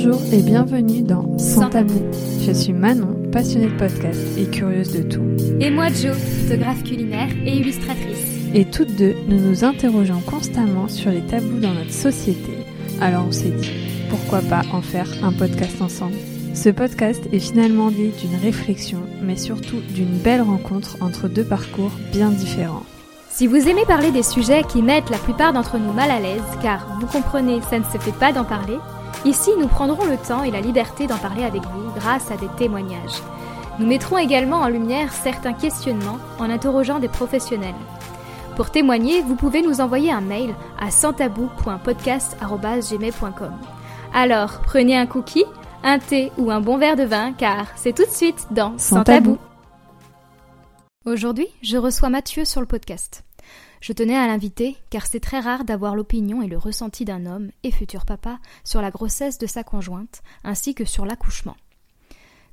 Bonjour et bienvenue dans Sans tabou. Je suis Manon, passionnée de podcast et curieuse de tout. Et moi Jo, photographe culinaire et illustratrice. Et toutes deux, nous nous interrogeons constamment sur les tabous dans notre société. Alors on s'est dit, pourquoi pas en faire un podcast ensemble? Ce podcast est finalement né d'une réflexion, mais surtout d'une belle rencontre entre deux parcours bien différents. Si vous aimez parler des sujets qui mettent la plupart d'entre nous mal à l'aise, car vous comprenez, ça ne se fait pas d'en parler, ici nous prendrons le temps et la liberté d'en parler avec vous grâce à des témoignages. Nous mettrons également en lumière certains questionnements en interrogeant des professionnels. Pour témoigner, vous pouvez nous envoyer un mail à santabou.podcast.gmail.com. Alors, prenez un cookie, un thé ou un bon verre de vin, car c'est tout de suite dans Sans, tabou. Aujourd'hui, je reçois Mathieu sur le podcast. Je tenais à l'inviter car c'est très rare d'avoir l'opinion et le ressenti d'un homme et futur papa sur la grossesse de sa conjointe ainsi que sur l'accouchement.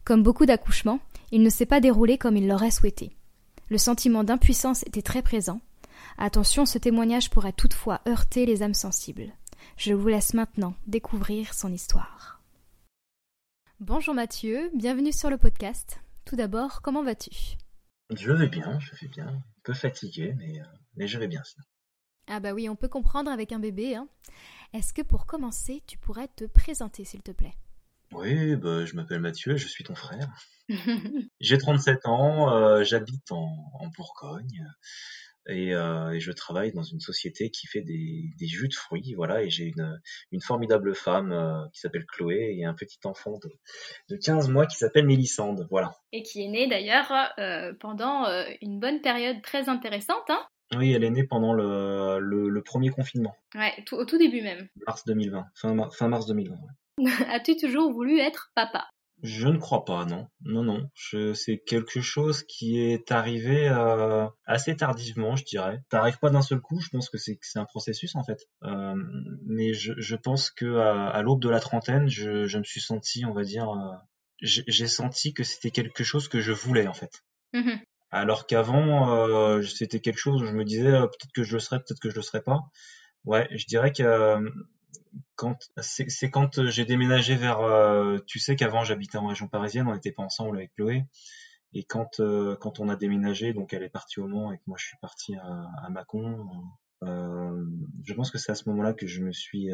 Comme beaucoup d'accouchements, il ne s'est pas déroulé comme il l'aurait souhaité. Le sentiment d'impuissance était très présent. Attention, ce témoignage pourrait toutefois heurter les âmes sensibles. Je vous laisse maintenant découvrir son histoire. Bonjour Mathieu, bienvenue sur le podcast. Tout d'abord, comment vas-tu? Je vais bien, je vais bien. Un peu fatigué, mais euh, mais je vais bien ça. Ah bah oui, on peut comprendre avec un bébé. Hein. Est-ce que pour commencer, tu pourrais te présenter, s'il te plaît? Oui, bah, je m'appelle Mathieu, je suis ton frère. J'ai 37 ans, euh, j'habite en, en, Bourgogne et, euh, et, je travaille dans une société qui fait des, des jus de fruits. Voilà, et j'ai une, une, formidable femme euh, qui s'appelle Chloé et un petit enfant de, de 15 mois qui s'appelle Mélissande. Voilà. Et qui est né d'ailleurs euh, pendant euh, une bonne période très intéressante. Hein oui, elle est née pendant le, le, le premier confinement. Ouais, tout, au tout début même. Mars 2020, fin, fin mars 2020. Ouais. As-tu toujours voulu être papa? Je ne crois pas, non. Non, non. C'est quelque chose qui est arrivé euh, assez tardivement, je dirais. Ça n'arrive pas d'un seul coup, je pense que c'est un processus en fait. Euh, mais je, je, pense que à, à l'aube de la trentaine, je, je, me suis senti, on va dire, euh, j'ai senti que c'était quelque chose que je voulais en fait. Mmh alors qu'avant, euh, c'était quelque chose où je me disais euh, peut-être que je le serais, peut-être que je le serais pas. Ouais, je dirais que euh, quand c'est quand j'ai déménagé vers, tu sais qu'avant j'habitais en région parisienne, on n'était pas ensemble avec Chloé. Et quand quand on a déménagé, donc elle est partie au Mans et que moi je suis parti à, à Mâcon, je pense que c'est à ce moment-là que je me suis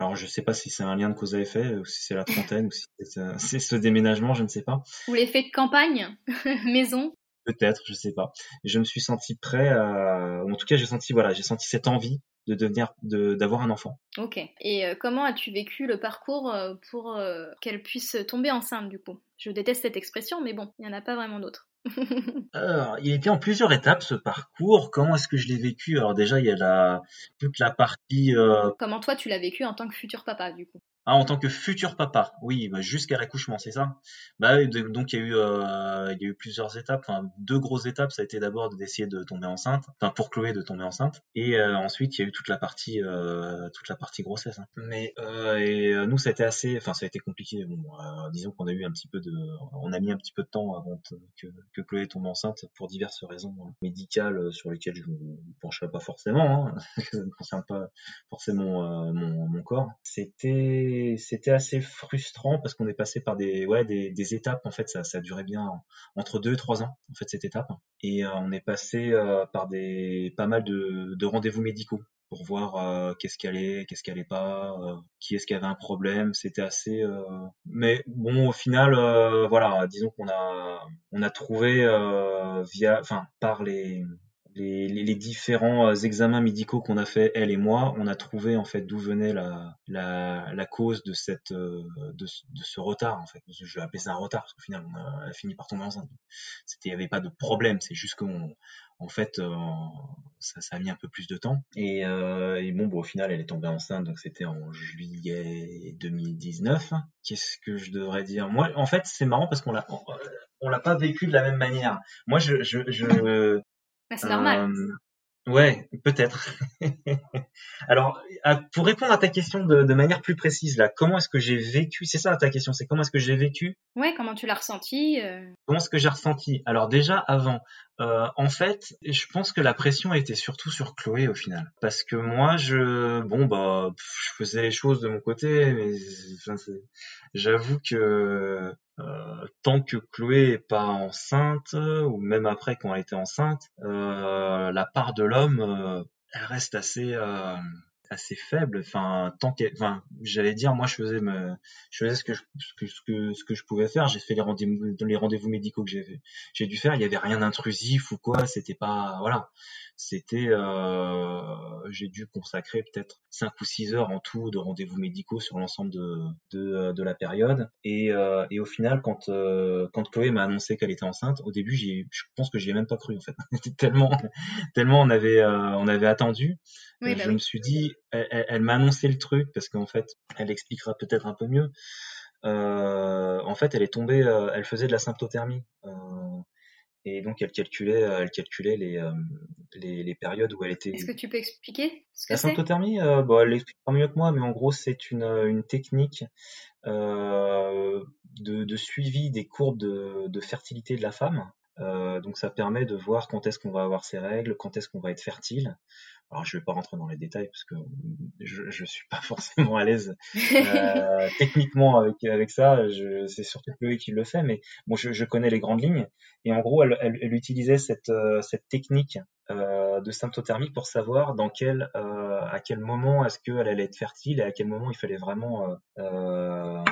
alors je sais pas si c'est un lien de cause à effet, ou si c'est la trentaine, ou si c'est ce déménagement, je ne sais pas. Ou l'effet de campagne, maison. Peut-être, je sais pas. Je me suis senti prêt à, en tout cas, j'ai senti, voilà, j'ai senti cette envie de devenir, de, d'avoir un enfant. Ok. Et euh, comment as-tu vécu le parcours euh, pour euh, qu'elle puisse tomber enceinte, du coup? Je déteste cette expression, mais bon, il n'y en a pas vraiment d'autre. Alors, il était en plusieurs étapes ce parcours. Comment est-ce que je l'ai vécu? Alors déjà, il y a la toute la partie. Euh... Comment toi tu l'as vécu en tant que futur papa du coup? Ah, en tant que futur papa, oui, bah, jusqu'à l'accouchement, c'est ça? Bah, donc il y a eu, euh, il y a eu plusieurs étapes. Enfin, deux grosses étapes. Ça a été d'abord d'essayer de tomber enceinte, enfin pour Chloé de tomber enceinte, et euh, ensuite il y a eu toute la partie, euh, toute la partie grossesse. Hein. Mais euh, et euh, nous, ça a été assez, enfin ça a été compliqué. Bon, euh, disons qu'on a eu un petit peu de, on a mis un petit peu de temps avant que, Chloé tombe enceinte pour diverses raisons médicales sur lesquelles je ne pencherai pas forcément. Hein, ça ne concerne pas forcément mon, mon corps. C'était c'était assez frustrant parce qu'on est passé par des ouais des, des étapes en fait ça ça durait bien entre deux et trois ans en fait cette étape. Et euh, on est passé euh, par des pas mal de, de rendez-vous médicaux pour voir euh, qu'est-ce qui allait qu'est-ce qui allait pas qui est-ce qui avait un problème. C'était assez mais bon au final voilà disons qu'on a on a trouvé via enfin par les les, les, différents euh, examens médicaux qu'on a fait elle et moi, on a trouvé en fait d'où venait la, la, la, cause de cette euh, de, de, ce retard en fait. Je vais appeler ça un retard parce qu'au final on a, fini par tomber enceinte. C'était il y avait pas de problème, c'est juste qu'on en fait euh, ça, ça, a mis un peu plus de temps et, euh, et bon, bon au final elle est tombée enceinte donc c'était en juillet 2019. Qu'est-ce que je devrais dire? Moi en fait c'est marrant parce qu'on l'a on, l'a pas vécu de la même manière. Moi je je, je bah, c'est normal. Euh, ouais, peut-être. Alors, pour répondre à ta question de, de manière plus précise, là, comment est-ce que j'ai vécu C'est ça ta question, c'est comment est-ce que j'ai vécu? Ouais, comment tu l'as ressenti euh... Comment est-ce que j'ai ressenti? Alors déjà, avant, euh, en fait, je pense que la pression était surtout sur Chloé au final, parce que moi, je, bon bah, je faisais les choses de mon côté, mais j'avoue que euh, tant que Chloé est pas enceinte, ou même après quand elle était enceinte, euh, la part de l'homme, elle reste assez assez faible. Enfin, tant qu'elle, enfin, j'allais dire, moi, je faisais, me, je faisais ce que je, ce que, ce que, ce que je pouvais faire. J'ai fait les rendez-vous, les rendez-vous médicaux que j'ai, j'ai dû faire. Il y avait rien d'intrusif ou quoi. C'était pas, voilà c'était euh, j'ai dû consacrer peut-être 5 ou 6 heures en tout de rendez-vous médicaux sur l'ensemble de, de, de, la période et, euh, et au final quand euh, quand Chloé m'a annoncé qu'elle était enceinte au début j'ai je pense que j'y ai même pas cru en fait tellement tellement on avait on avait attendu oui, bah je me suis dit elle, elle, m'a annoncé le truc parce qu'en fait elle expliquera peut-être un peu mieux en fait elle est tombée elle faisait de la symptothermie et donc elle calculait, euh, elle calculait les, euh, les, les, périodes où elle était. Est-ce que tu peux expliquer ce que La symptothermie, euh, bon, elle l'explique pas mieux que moi, mais en gros c'est une, une technique euh, de, de, suivi des courbes de, de fertilité de la femme. Euh, donc ça permet de voir quand est-ce qu'on va avoir ses règles, quand est-ce qu'on va être fertile. Alors je vais pas rentrer dans les détails parce que je, je suis pas forcément à l'aise euh, techniquement avec avec ça. C'est surtout Chloé qui le fait, mais bon, je, je, connais les grandes lignes. Et en gros, elle, elle, elle utilisait cette euh, cette technique euh, de symptothermie pour savoir dans quel euh, à quel moment est-ce qu'elle allait être fertile et à quel moment il fallait vraiment euh, euh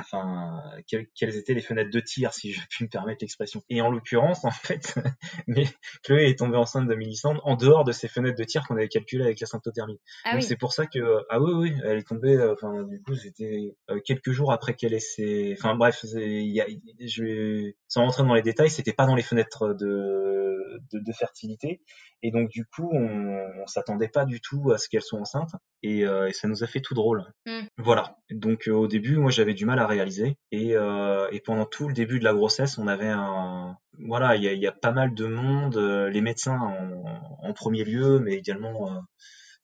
enfin quelles, étaient les fenêtres de tir si je puis me permettre l'expression. Et en l'occurrence en fait mais Chloé est tombée enceinte de Mélissandre en dehors de ces fenêtres de tir qu'on avait calculées avec la symptothermie. Ah donc c'est pour ça que ah oui oui elle est tombée enfin du coup c'était quelques jours après qu'elle ait ses enfin bref il y a, je sans rentrer dans les détails c'était pas dans les fenêtres de de, de fertilité et donc du coup, on, on s'attendait pas du tout à ce qu'elles soient enceintes, et, euh, et, ça nous a fait tout drôle. Mm. Voilà. Donc euh, au début, moi j'avais du mal à réaliser, et, euh, et, pendant tout le début de la grossesse, on avait un, voilà, il y a, y a, pas mal de monde, les médecins en, en premier lieu, mais également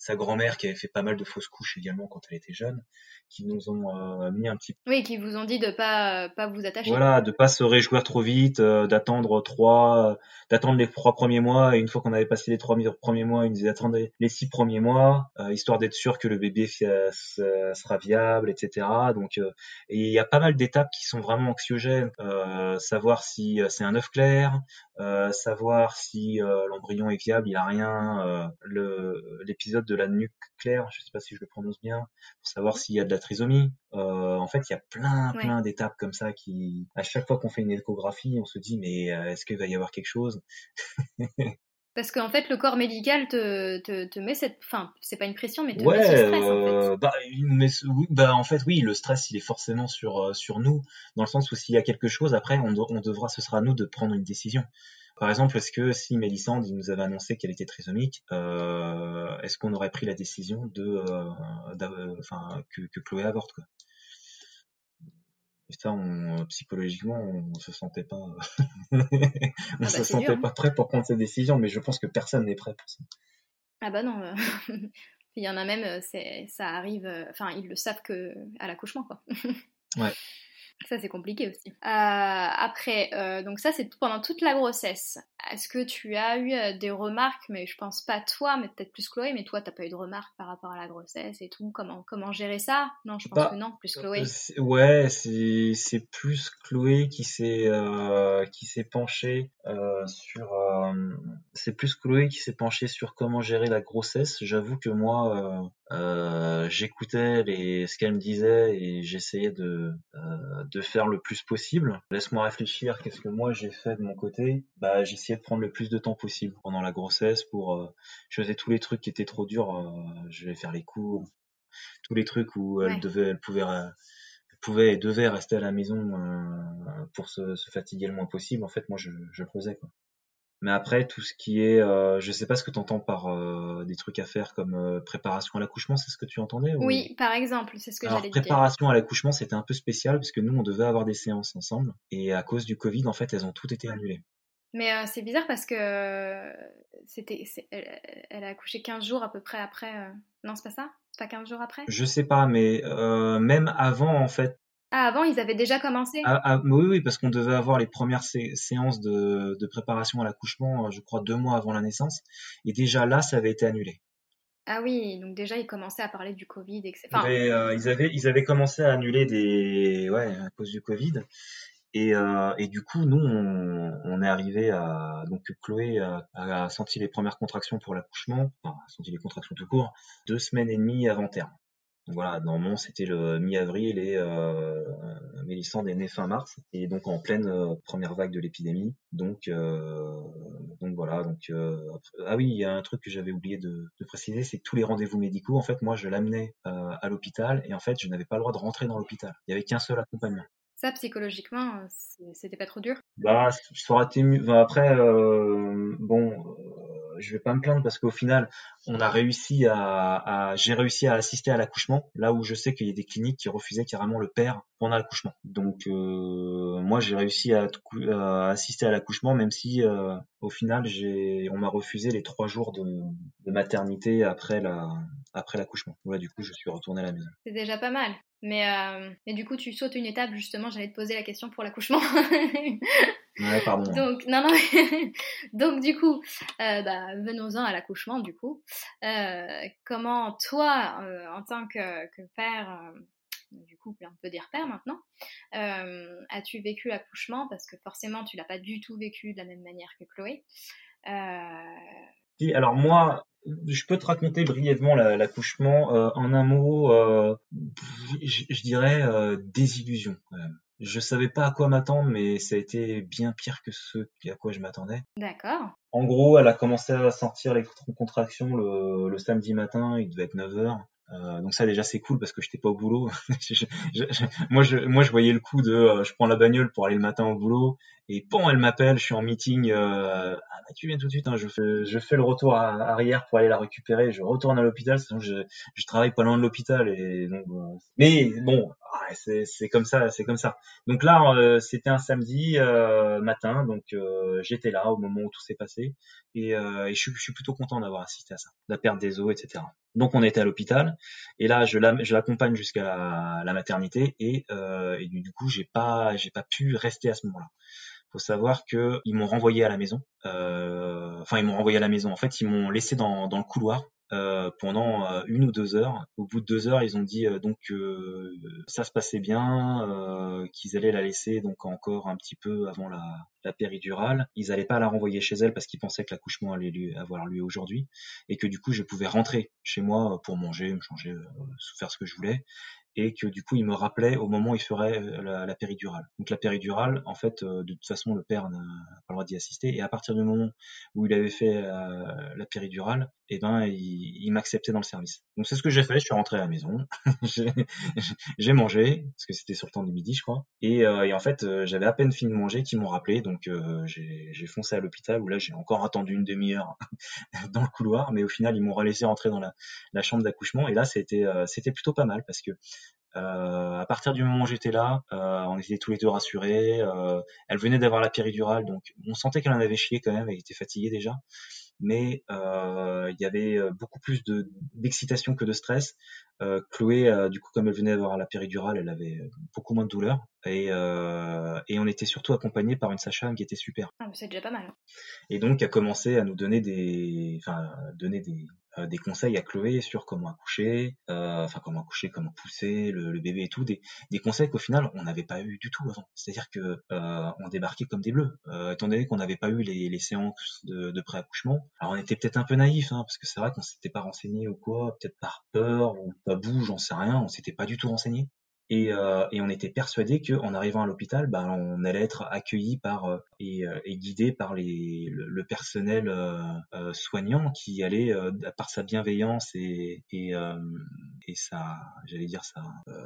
sa grand-mère qui avait fait pas mal de fausses couches également quand elle était jeune, qui nous ont euh, mis un petit Oui, qui vous ont dit de pas pas vous attacher. Voilà, de pas se réjouir trop vite, euh, d'attendre trois, d'attendre les trois premiers mois. Et une fois qu'on avait passé les trois premiers mois, ils nous disaient attendez les six premiers mois, euh, histoire d'être sûr que le bébé sera viable, etc. Donc, et il y a pas mal d'étapes qui sont vraiment anxiogènes. savoir si c'est un œuf clair, savoir si l'embryon est viable, il a rien. le l'épisode de la nuque claire, je sais pas si je le prononce bien, pour savoir s'il y a de la trisomie. Euh, en fait, il y a plein, plein d'étapes comme ça qui, à chaque fois qu'on fait une échographie, on se dit mais euh, est-ce qu'il va y avoir quelque chose? Parce qu'en fait, le corps médical te, te, te met cette, enfin, c'est pas une pression, mais te met ce stress. en fait. Euh, bah, mais, bah, en fait, oui, le stress, il est forcément sur sur nous, dans le sens où s'il y a quelque chose, après, on, on devra, ce sera à nous de prendre une décision. Par exemple, est-ce que si Mélissande nous avait annoncé qu'elle était trisomique, euh, est-ce qu'on aurait pris la décision de, euh, enfin, que, que, Chloé avorte quoi? Et ça, on, psychologiquement, on se sentait pas, on ah se bah, sentait dur, pas hein. prêt pour prendre cette décision, mais je pense que personne n'est prêt pour ça. Ah bah non, il y en a même, ça arrive, enfin ils le savent que à l'accouchement quoi. ouais. Ça, c'est compliqué aussi. Euh, après, euh, donc ça, c'est pendant toute la grossesse. Est-ce que tu as eu euh, des remarques, mais je pense pas toi, mais peut-être plus Chloé, mais toi, t'as pas eu de remarques par rapport à la grossesse et tout? Comment, comment gérer ça? Non, je pense bah, que non, plus Chloé. Ouais, c'est, c'est plus Chloé qui s'est, euh, qui s'est penchée euh, sur. c'est plus Chloé qui s'est penchée sur comment gérer la grossesse. J'avoue que moi, j'écoutais les, ce qu'elle me disait et j'essayais de, de faire le plus possible. Laisse-moi réfléchir, qu'est-ce que moi j'ai fait de mon côté? Bah, j'ai de prendre le plus de temps possible pendant la grossesse pour euh, je faisais tous les trucs qui étaient trop durs euh, je vais faire les cours tous les trucs où elle devait elle pouvait pouvait et devait rester à la maison euh, pour se, fatiguer le moins possible. En fait moi je, je le faisais quoi mais après tout ce qui est je sais pas ce que tu entends par des trucs à faire comme préparation à l'accouchement c'est ce que tu entendais oui par exemple c'est ce que j'allais dire. préparation à l'accouchement c'était un peu spécial parce que nous on devait avoir des séances ensemble et à cause du covid en fait elles ont toutes été annulées. Mais euh, c'est bizarre parce que euh, c'était, elle, elle, a accouché 15 jours à peu près après. Euh... Non, c'est pas ça? Pas 15 jours après? Je sais pas, mais euh, même avant, en fait, Ah, avant, ils avaient déjà commencé ah, ah, Oui, oui, parce qu'on devait avoir les premières séances de, de préparation à l'accouchement, je crois, deux mois avant la naissance. Et déjà là, ça avait été annulé. Ah oui, donc déjà ils commençaient à parler du Covid, etc. Euh, ils, avaient, ils avaient commencé à annuler des, ouais, à cause du Covid. Et, euh, et du coup, nous, on, on est arrivé à donc Chloé a, a, senti les premières contractions pour l'accouchement, enfin, a senti les contractions tout court, deux semaines et demie avant terme voilà, normalement c'était le mi-avril et euh, Mélissande est née fin mars et donc en pleine euh, première vague de l'épidémie. Donc euh, donc voilà, donc euh, ah oui, il y a un truc que j'avais oublié de, de préciser, c'est que tous les rendez-vous médicaux, en fait, moi je l'amenais à l'hôpital et en fait je n'avais pas le droit de rentrer dans l'hôpital. Il y avait qu'un seul accompagnement. Ça, psychologiquement, c'était pas trop dur? Bah, ça aurait été mieux. après, euh, bon, je vais pas me plaindre parce qu'au final, on a réussi à, j'ai réussi à assister à l'accouchement, là où je sais qu'il y a des cliniques qui refusaient carrément le père pendant l'accouchement. Donc, euh, moi, j'ai réussi à, assister à l'accouchement, même si, euh, au final, j'ai, on m'a refusé les trois jours de, maternité après la, après l'accouchement. Du coup, je suis retourné à la maison. C'est déjà pas mal. Mais, euh, mais du coup, tu sautes une étape, justement, j'allais te poser la question pour l'accouchement. ouais, pardon. Donc, non, non. Donc, du coup, euh, bah, venons-en à l'accouchement, du coup. Euh, comment, toi, euh, en tant que, que père, euh, du coup, on peut dire père maintenant, euh, as-tu vécu l'accouchement? Parce que forcément, tu l'as pas du tout vécu de la même manière que Chloé. alors moi, je peux te raconter brièvement l'accouchement euh, en un mot. Euh, je, je, dirais euh, désillusion. Quand même. Je savais pas à quoi m'attendre, mais ça a été bien pire que ce à quoi je m'attendais. D'accord. En gros, elle a commencé à sortir les contractions le, le samedi matin, il devait être 9 heures. Euh, donc ça déjà c'est cool parce que j'étais pas au boulot. je, je, moi je moi je voyais le coup de euh, je prends la bagnole pour aller le matin au boulot et bon elle m'appelle, je suis en meeting. Euh, ah bah tu viens tout de suite. Hein, je fais je fais le retour à, arrière pour aller la récupérer. Je retourne à l'hôpital. Sinon je je travaille pas loin de l'hôpital et donc mais bon ah, c'est c'est comme ça c'est comme ça. Donc là euh, c'était un samedi euh, matin donc j'étais là au moment où tout s'est passé et, et je, je suis plutôt content d'avoir assisté à ça, la perte des os etc. Donc on était à l'hôpital et là je l'accompagne jusqu'à la, maternité et, euh, du, coup j'ai pas pas pu rester à ce moment-là. Faut savoir que ils m'ont renvoyé à la maison. Euh, enfin ils m'ont renvoyé à la maison. En fait ils m'ont laissé dans le couloir euh, pendant euh, une ou deux heures. Au bout de deux heures, ils ont dit euh, donc que ça se passait bien, qu'ils allaient la laisser donc encore un petit peu avant la, la péridurale. Ils allaient pas la renvoyer chez elle parce qu'ils pensaient que l'accouchement allait lui, avoir lieu aujourd'hui et que du coup je pouvais rentrer chez moi pour manger, me changer, faire ce que je voulais et que du coup il me rappelait au moment où il ferait la, la péridurale. Donc la péridurale, en fait, de toute façon le père n'a pas le droit d'y assister. Et à partir du moment où il avait fait la péridurale, et eh ben il, il m'acceptait dans le service. Donc c'est ce que j'ai fait, je suis rentré à la maison, j'ai mangé parce que c'était sur le temps du midi je crois, et, euh, et en fait euh, j'avais à peine fini de manger qu'ils m'ont rappelé, donc euh, j'ai foncé à l'hôpital où là j'ai encore attendu une demi-heure dans le couloir, mais au final ils m'ont laissé rentrer dans la, la chambre d'accouchement. Et là c'était c'était plutôt pas mal parce que euh, à partir du moment où j'étais là, euh, on était tous les deux rassurés. Euh, elle venait d'avoir la péridurale, donc on sentait qu'elle en avait chié quand même. Elle était fatiguée déjà mais euh, il y avait euh, beaucoup plus de d'excitation que de stress. Euh, Chloé, euh, du coup, comme elle venait d'avoir la péridurale, elle avait beaucoup moins de douleur et, et on était surtout accompagné par une sage-femme qui était super. Ah, c'est déjà pas mal. Et donc, a commencé à nous donner des, enfin, donner des, euh, des conseils à Chloé sur comment accoucher, euh, enfin comment accoucher, comment pousser le, le bébé et tout, des, des conseils qu'au final on n'avait pas eu du tout avant. C'est-à-dire que euh, on débarquait comme des bleus, euh, étant donné qu'on n'avait pas eu les, les séances de, de pré-accouchement. Alors on était peut-être un peu naïf, hein, parce que c'est vrai qu'on s'était pas renseigné ou quoi, peut-être par peur ou tabou, j'en sais rien, on s'était pas du tout renseigné. Et, euh, et, on était persuadé qu'en arrivant à l'hôpital, ben, on allait être accueilli par euh, et, euh, et, guidé par le, personnel soignant qui allait, par sa bienveillance et, sa, j'allais dire sa,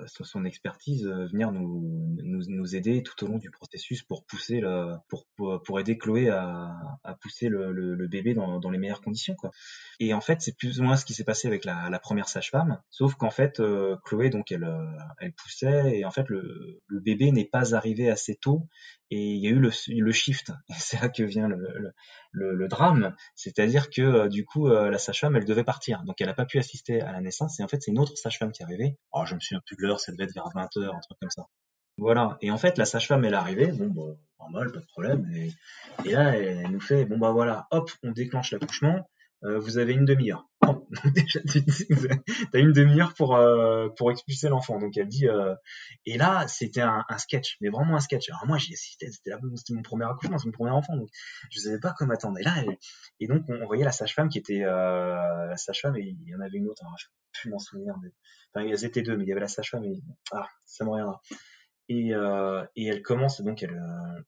son expertise, venir nous, aider tout au long du processus pour pousser pour, aider Chloé à, pousser le, bébé dans, les meilleures conditions. Et en fait, c'est plus ou moins ce qui s'est passé avec la, la première sage-femme, sauf qu'en fait, Chloé donc elle elle pousse et en fait le, bébé n'est pas arrivé assez tôt et il y a eu le, le shift. C'est là que vient le, le, drame, c'est-à-dire que euh, du coup euh, la sage-femme elle devait partir, donc elle n'a pas pu assister à la naissance et en fait c'est une autre sage-femme qui est arrivée. Oh je me souviens plus de l'heure, ça devait être vers 20 h un truc comme ça. Voilà. Et en fait, la sage-femme, elle est arrivée, bon, bah, normal, pas de problème. Et, et là, elle nous fait, bon, bah voilà, hop, on déclenche l'accouchement. Euh, vous avez une demi-heure. Déjà, t'as une demi-heure pour euh, pour expulser l'enfant. Donc elle dit. Euh, et là, c'était un, sketch, mais vraiment un sketch. Alors moi, j'ai c'était c'était mon premier accouchement, c'est mon premier enfant, donc je savais pas comment attendre. Et là, et donc on, voyait la sage-femme qui était la sage-femme et il y en avait une autre. Alors, je peux plus m'en souvenir. Mais... Enfin, elles étaient deux, mais il y avait la sage-femme et ah, ça me reviendra. Et, et elle commence donc elle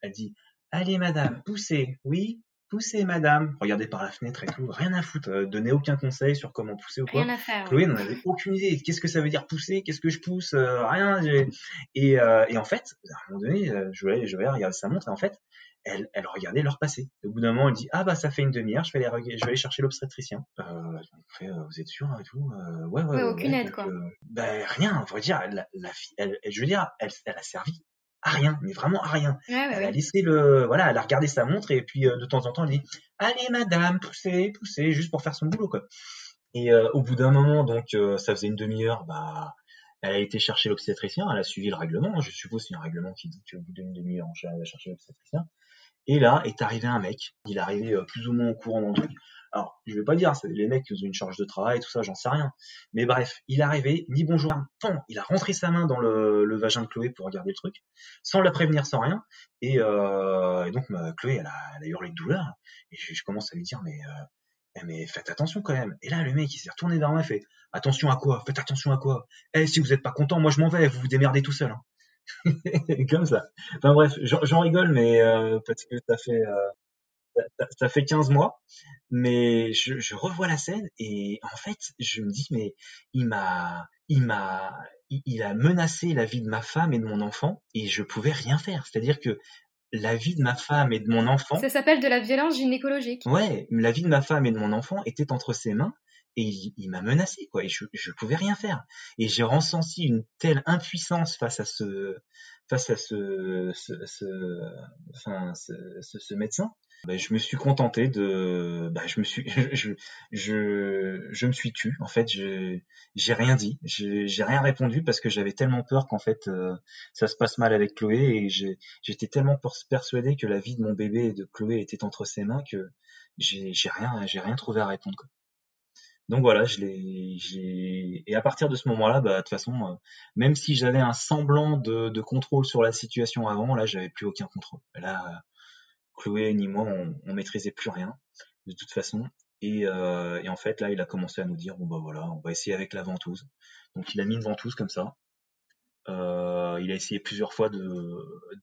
elle dit allez madame poussez oui? Poussez, madame. Regardez par la fenêtre et tout. Rien à foutre. Euh, donnez aucun conseil sur comment pousser ou quoi. Rien à faire. Chloé n'en avait aucune idée. Qu'est-ce que ça veut dire pousser? Qu'est-ce que je pousse? Euh, Rien. Et, euh, et, en fait, à un moment donné, je vais, je vais regarder sa montre et en fait, elle, elle regardait leur passé. Au bout d'un moment, elle dit ah bah ça fait une demi-heure, je vais aller, je vais aller chercher l'obstétricien. Euh, fait, vous êtes sûr et tout Ouais ouais. ouais aucune aide quoi. ben rien, on va dire. La, la fille, elle, je veux dire, elle, elle a servi à rien, mais vraiment à rien. elle a laissé le, voilà, elle a regardé sa montre et puis euh, de temps en temps elle dit, allez madame, poussez, poussez, juste pour faire son boulot quoi. Et euh, au bout d'un moment, donc euh, ça faisait une demi-heure, bah elle a été chercher l'obstétricien, elle a suivi le règlement. Je suppose qu'il y a un règlement qui dit qu'au bout d'une demi-heure, on va chercher l'obstétricien. Et là est arrivé un mec. Il est arrivé plus ou moins au courant dans le truc. Alors, je vais pas dire, c'est les mecs qui ont une charge de travail, tout ça, j'en sais rien. Mais bref, il est arrivé, ni bonjour, il a rentré sa main dans le, vagin de Chloé pour regarder le truc, sans la prévenir, sans rien. Et, euh, donc, Chloé, elle a, elle hurlé de douleur. Et je, commence à lui dire, mais, euh, mais faites attention quand même. Et là, le mec, il s'est retourné vers moi et fait, attention à quoi? Faites attention à quoi? Eh, si vous êtes pas content, moi je m'en vais, vous vous démerdez tout seul. Hein. Comme ça. Enfin bref, j'en rigole, mais euh, parce que ça fait ça, fait 15 mois, mais je, je, revois la scène et en fait, je me dis mais il m'a, il m'a, il, a menacé la vie de ma femme et de mon enfant et je pouvais rien faire. C'est-à-dire que la vie de ma femme et de mon enfant. Ça s'appelle de la violence gynécologique. Ouais, la vie de ma femme et de mon enfant était entre ses mains et il, m'a menacé quoi et je je pouvais rien faire et j'ai ressenti une telle impuissance face à ce face à ce ce ce, enfin, ce, médecin bah, je me suis contenté de, bah, je me suis, je, je, je, me suis tu. En fait, j'ai rien dit, j'ai rien répondu parce que j'avais tellement peur qu'en fait euh, ça se passe mal avec Chloé et j'étais tellement persuadé que la vie de mon bébé et de Chloé était entre ses mains que j'ai rien, j'ai rien trouvé à répondre. Quoi. Donc voilà, je l'ai, j'ai et à partir de ce moment-là, bah de toute façon, euh, même si j'avais un semblant de, de, contrôle sur la situation avant, là j'avais plus aucun contrôle. Là, Chloé ni moi, on, on maîtrisait plus rien de toute façon. Et, euh, et, en fait, là, il a commencé à nous dire bon bah voilà, on va essayer avec la ventouse. Donc il a mis une ventouse comme ça. Euh, il a essayé plusieurs fois de,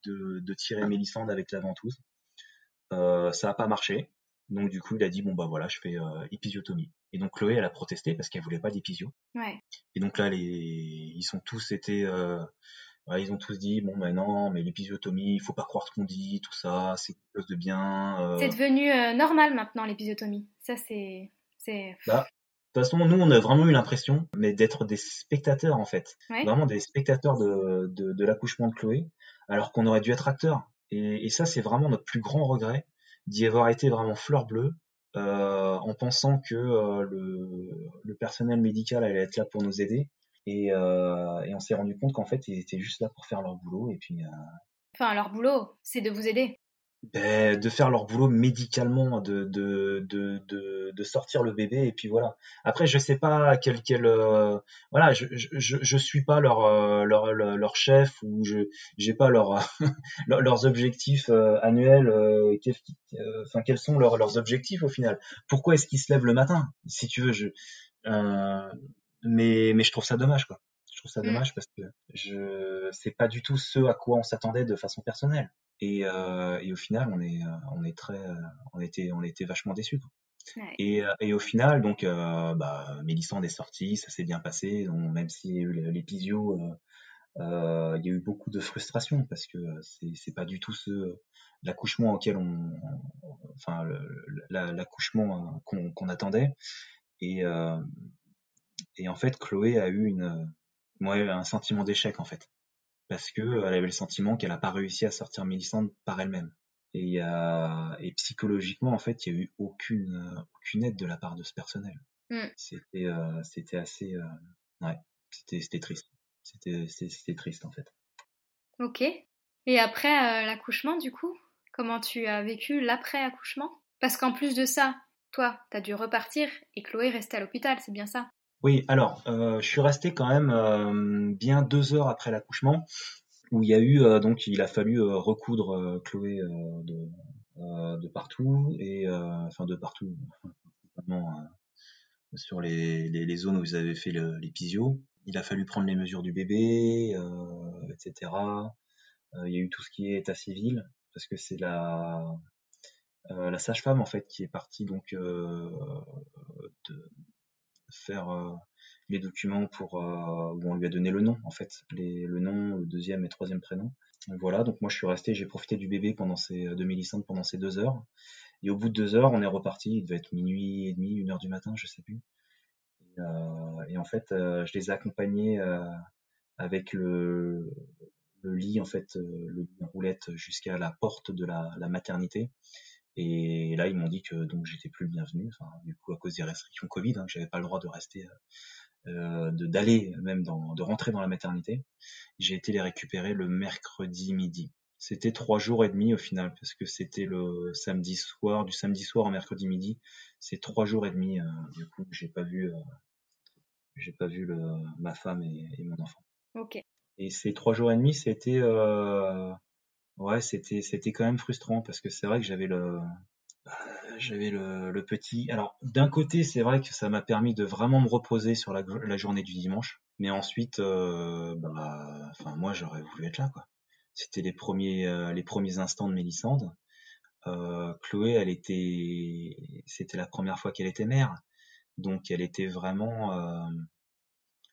de, de tirer Mélissande avec la ventouse. Euh, ça n'a pas marché. Donc du coup, il a dit bon bah voilà, je fais euh, épisiotomie. Et donc Chloé, elle a protesté parce qu'elle voulait pas d'épisio. Ouais. Et donc là, les, ils sont tous été euh, ils ont tous dit bon ben non, mais l'épisiotomie, il faut pas croire ce qu'on dit, tout ça, c'est quelque chose de bien. Euh. C'est devenu euh, normal maintenant l'épisiotomie. Ça c'est c'est. Bah, de toute façon, nous, on a vraiment eu l'impression, mais d'être des spectateurs en fait, vraiment des spectateurs de, de, de l'accouchement de Chloé, alors qu'on aurait dû être acteurs. Et, et ça, c'est vraiment notre plus grand regret d'y avoir été vraiment fleur bleue, euh, en pensant que euh, le, le personnel médical allait être là pour nous aider, et, euh, et on s'est rendu compte qu'en fait, ils étaient juste là pour faire leur boulot. Et puis, euh, Enfin, leur boulot, c'est de vous aider. Ben, de faire leur boulot médicalement, de, de, de, de, de, sortir le bébé et puis voilà. Après, je sais pas quel quel euh, voilà, je, je je suis pas leur euh, leur, leur, chef ou je j'ai pas leur, leurs objectifs euh, annuels. Enfin, quels sont leurs leurs objectifs au final? Pourquoi est-ce qu'ils se lèvent le matin? Si tu veux, je mais mais je trouve ça dommage quoi trouve ça mmh. dommage parce que je c'est pas du tout ce à quoi on s'attendait de façon personnelle et, euh, et au final on est euh, on est très euh, on était on était vachement déçus quoi. Ouais. Et, et au final donc euh, bah Mélissande est sortie ça s'est bien passé donc, même si l'épisio euh, il y a eu beaucoup de frustration parce que c'est pas du tout ce l'accouchement auquel on enfin l'accouchement qu'on attendait et et en fait, Chloé a eu une, ouais, un sentiment d'échec en fait, parce que elle avait le sentiment qu'elle n'a pas réussi à sortir Mélissande par elle-même. Et, euh, et psychologiquement, en fait, il n'y a eu aucune, aucune aide de la part de ce personnel. Mm. C'était, euh, c'était assez, euh, ouais, c'était, c'était triste. C'était, c'était triste en fait. Ok. Et après l'accouchement, du coup, comment tu as vécu l'après-accouchement? Parce qu'en plus de ça, toi, tu as dû repartir et Chloé restait à l'hôpital, c'est bien ça? Oui, alors, je suis resté quand même bien deux heures après l'accouchement, où il y a eu, donc, il a fallu recoudre Chloé de, de partout, et enfin de partout, notamment sur les, les, zones où ils avaient fait l'épisio. Il a fallu prendre les mesures du bébé, euh, etc. Euh, il y a eu tout ce qui est état civil, parce que c'est la, euh, la sage-femme en fait qui est partie donc euh, de faire euh, les documents pour où on lui a donné le nom en fait, les, le nom, le deuxième et troisième prénom. voilà, donc moi je suis resté, j'ai profité du bébé pendant ces de Mélissande pendant ces deux heures. Et au bout de deux heures, on est reparti. Il devait être minuit et demi, une heure du matin, je sais plus. Et, euh, en fait, euh, je les ai accompagnés euh, avec le, lit, en fait, euh, le lit roulette jusqu'à la porte de la, maternité. Et là, ils m'ont dit que donc j'étais plus le bienvenu. Enfin, du coup, à cause des restrictions Covid, hein, j'avais pas le droit de rester, euh, d'aller même dans, de rentrer dans la maternité. J'ai été les récupérer le mercredi midi. C'était trois jours et demi au final, parce que c'était le samedi soir, du samedi soir au mercredi midi. C'est trois jours et demi, euh, du coup, j'ai pas vu, euh, j'ai pas vu le, ma femme et, mon enfant. Ok. Et ces trois jours et demi, c'était, euh, ouais, c'était, c'était quand même frustrant parce que c'est vrai que j'avais le, j'avais le, le, petit. Alors, d'un côté, c'est vrai que ça m'a permis de vraiment me reposer sur la, la journée du dimanche, mais ensuite, bah, enfin, moi, j'aurais voulu être là, quoi. C'était les premiers, euh, les premiers instants de Mélissande. Euh, Chloé, elle était, c'était la première fois qu'elle était mère, donc elle était vraiment, euh,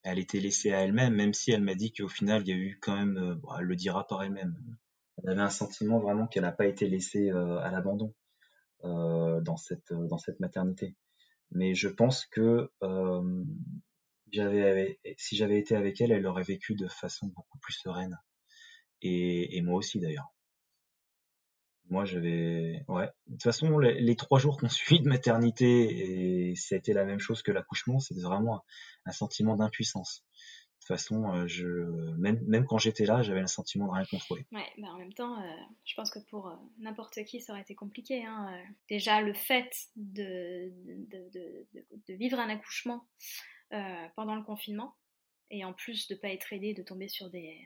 elle était laissée à elle-même, même si elle m'a dit qu'au final, il y a eu quand même, bon, elle le dira par elle-même, elle avait un sentiment vraiment qu'elle n'a pas été laissée à l'abandon dans cette dans cette maternité. Mais je pense que j'avais, si j'avais été avec elle, elle aurait vécu de façon beaucoup plus sereine et, et moi aussi d'ailleurs. Moi, j'avais, ouais. De toute façon, les, trois jours qu'on suit de maternité, et ça la même chose que l'accouchement, c'était vraiment un, sentiment d'impuissance. Façon, euh, je, même, même quand j'étais là, j'avais le sentiment de rien contrôler. Ouais, bah en même temps, euh, je pense que pour euh, n'importe qui, ça aurait été compliqué. Hein. Déjà, le fait de, de, de, de vivre un accouchement pendant le confinement, et en plus de pas être aidé, de tomber sur des,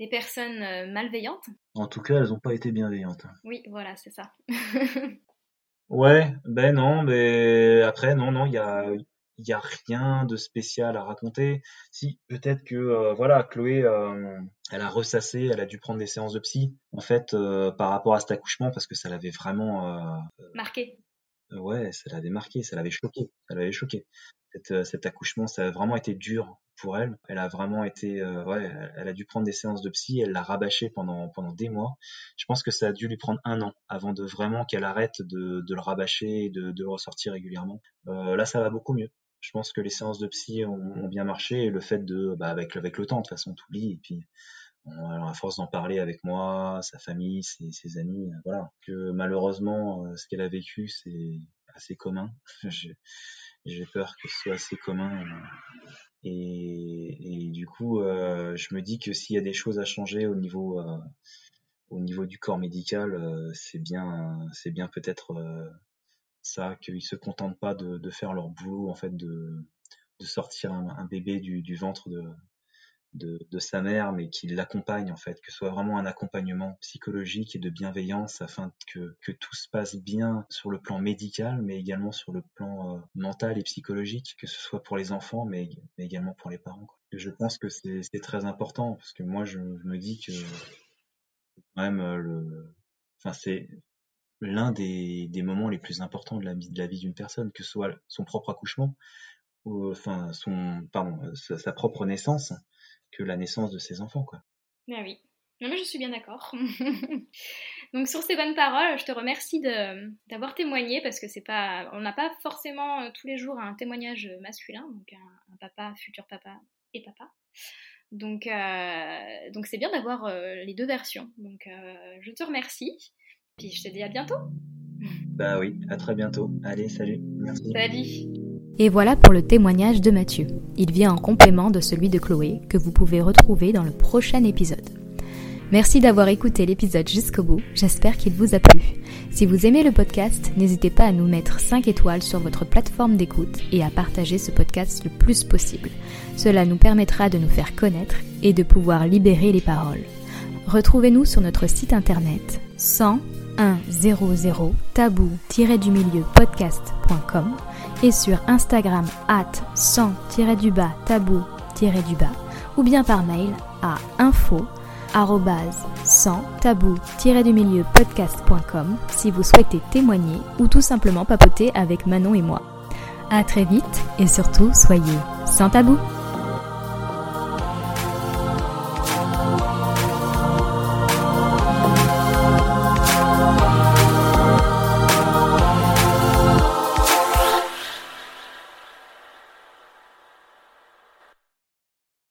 des personnes malveillantes. En tout cas, elles n'ont pas été bienveillantes. Oui, voilà, c'est ça. ouais, ben non, mais après, non, non, il y a, y a rien de spécial à raconter. Si, peut-être que, euh, voilà, Chloé, euh, elle a ressassé, elle a dû prendre des séances de psy, en fait, par rapport à cet accouchement, parce que ça l'avait vraiment... Marqué. Ouais, ça l'avait marqué, ça l'avait choqué, ça l'avait choqué. cet accouchement, ça a vraiment été dur pour elle. Elle a vraiment été, euh, ouais, elle a dû prendre des séances de psy, elle l'a rabâché pendant pendant des mois. Je pense que ça a dû lui prendre un an avant de vraiment qu'elle arrête de, de le rabâcher et de, de le ressortir régulièrement. Euh, là, ça va beaucoup mieux. Je pense que les séances de psy ont, bien marché et le fait de, bah, avec avec le temps, de toute façon, tout lit et puis alors à force d'en parler avec moi, sa famille, ses, amis, euh, voilà, que malheureusement, ce qu'elle a vécu, c'est assez commun. J'ai peur que ce soit assez commun et, et du coup, euh, je me dis que s'il y a des choses à changer au niveau, euh, au niveau du corps médical, euh, c'est bien, c'est bien peut-être euh, ça qu'ils se contentent pas de, faire leur boulot en fait de, de sortir un, bébé du, ventre de, de, sa mère, mais qui l'accompagne en fait, que ce soit vraiment un accompagnement psychologique et de bienveillance afin que, que tout se passe bien sur le plan médical, mais également sur le plan euh, mental et psychologique, que ce soit pour les enfants, mais, mais également pour les parents. Je pense que c'est très important parce que moi je, je me dis que quand même euh, le, enfin c'est l'un des, des moments les plus importants de la, de la vie d'une personne, que ce soit son propre accouchement, ou enfin son pardon sa, sa propre naissance que la naissance de ses enfants, quoi. Ah oui. Non, mais je suis bien d'accord. donc sur ces bonnes paroles, je te remercie d'avoir témoigné parce que c'est pas, on n'a pas forcément euh, tous les jours un témoignage masculin, donc un, papa, futur papa et papa. Donc euh, donc c'est bien d'avoir euh, les deux versions. Donc je te remercie. Puis je te dis à bientôt. Bah oui, à très bientôt. Allez, salut. Salut. Et voilà pour le témoignage de Mathieu. Il vient en complément de celui de Chloé, que vous pouvez retrouver dans le prochain épisode. Merci d'avoir écouté l'épisode jusqu'au bout, j'espère qu'il vous a plu. Si vous aimez le podcast, n'hésitez pas à nous mettre 5 étoiles sur votre plateforme d'écoute et à partager ce podcast le plus possible. Cela nous permettra de nous faire connaître et de pouvoir libérer les paroles. Retrouvez-nous sur notre site internet sans 0100 tabou-du-milieu-podcast.com et sur Instagram at 100-du-bas tabou-du-bas ou bien par mail à info 100 tabou-du-milieu-podcast.com si vous souhaitez témoigner ou tout simplement papoter avec Manon et moi. À très vite et surtout soyez sans tabou.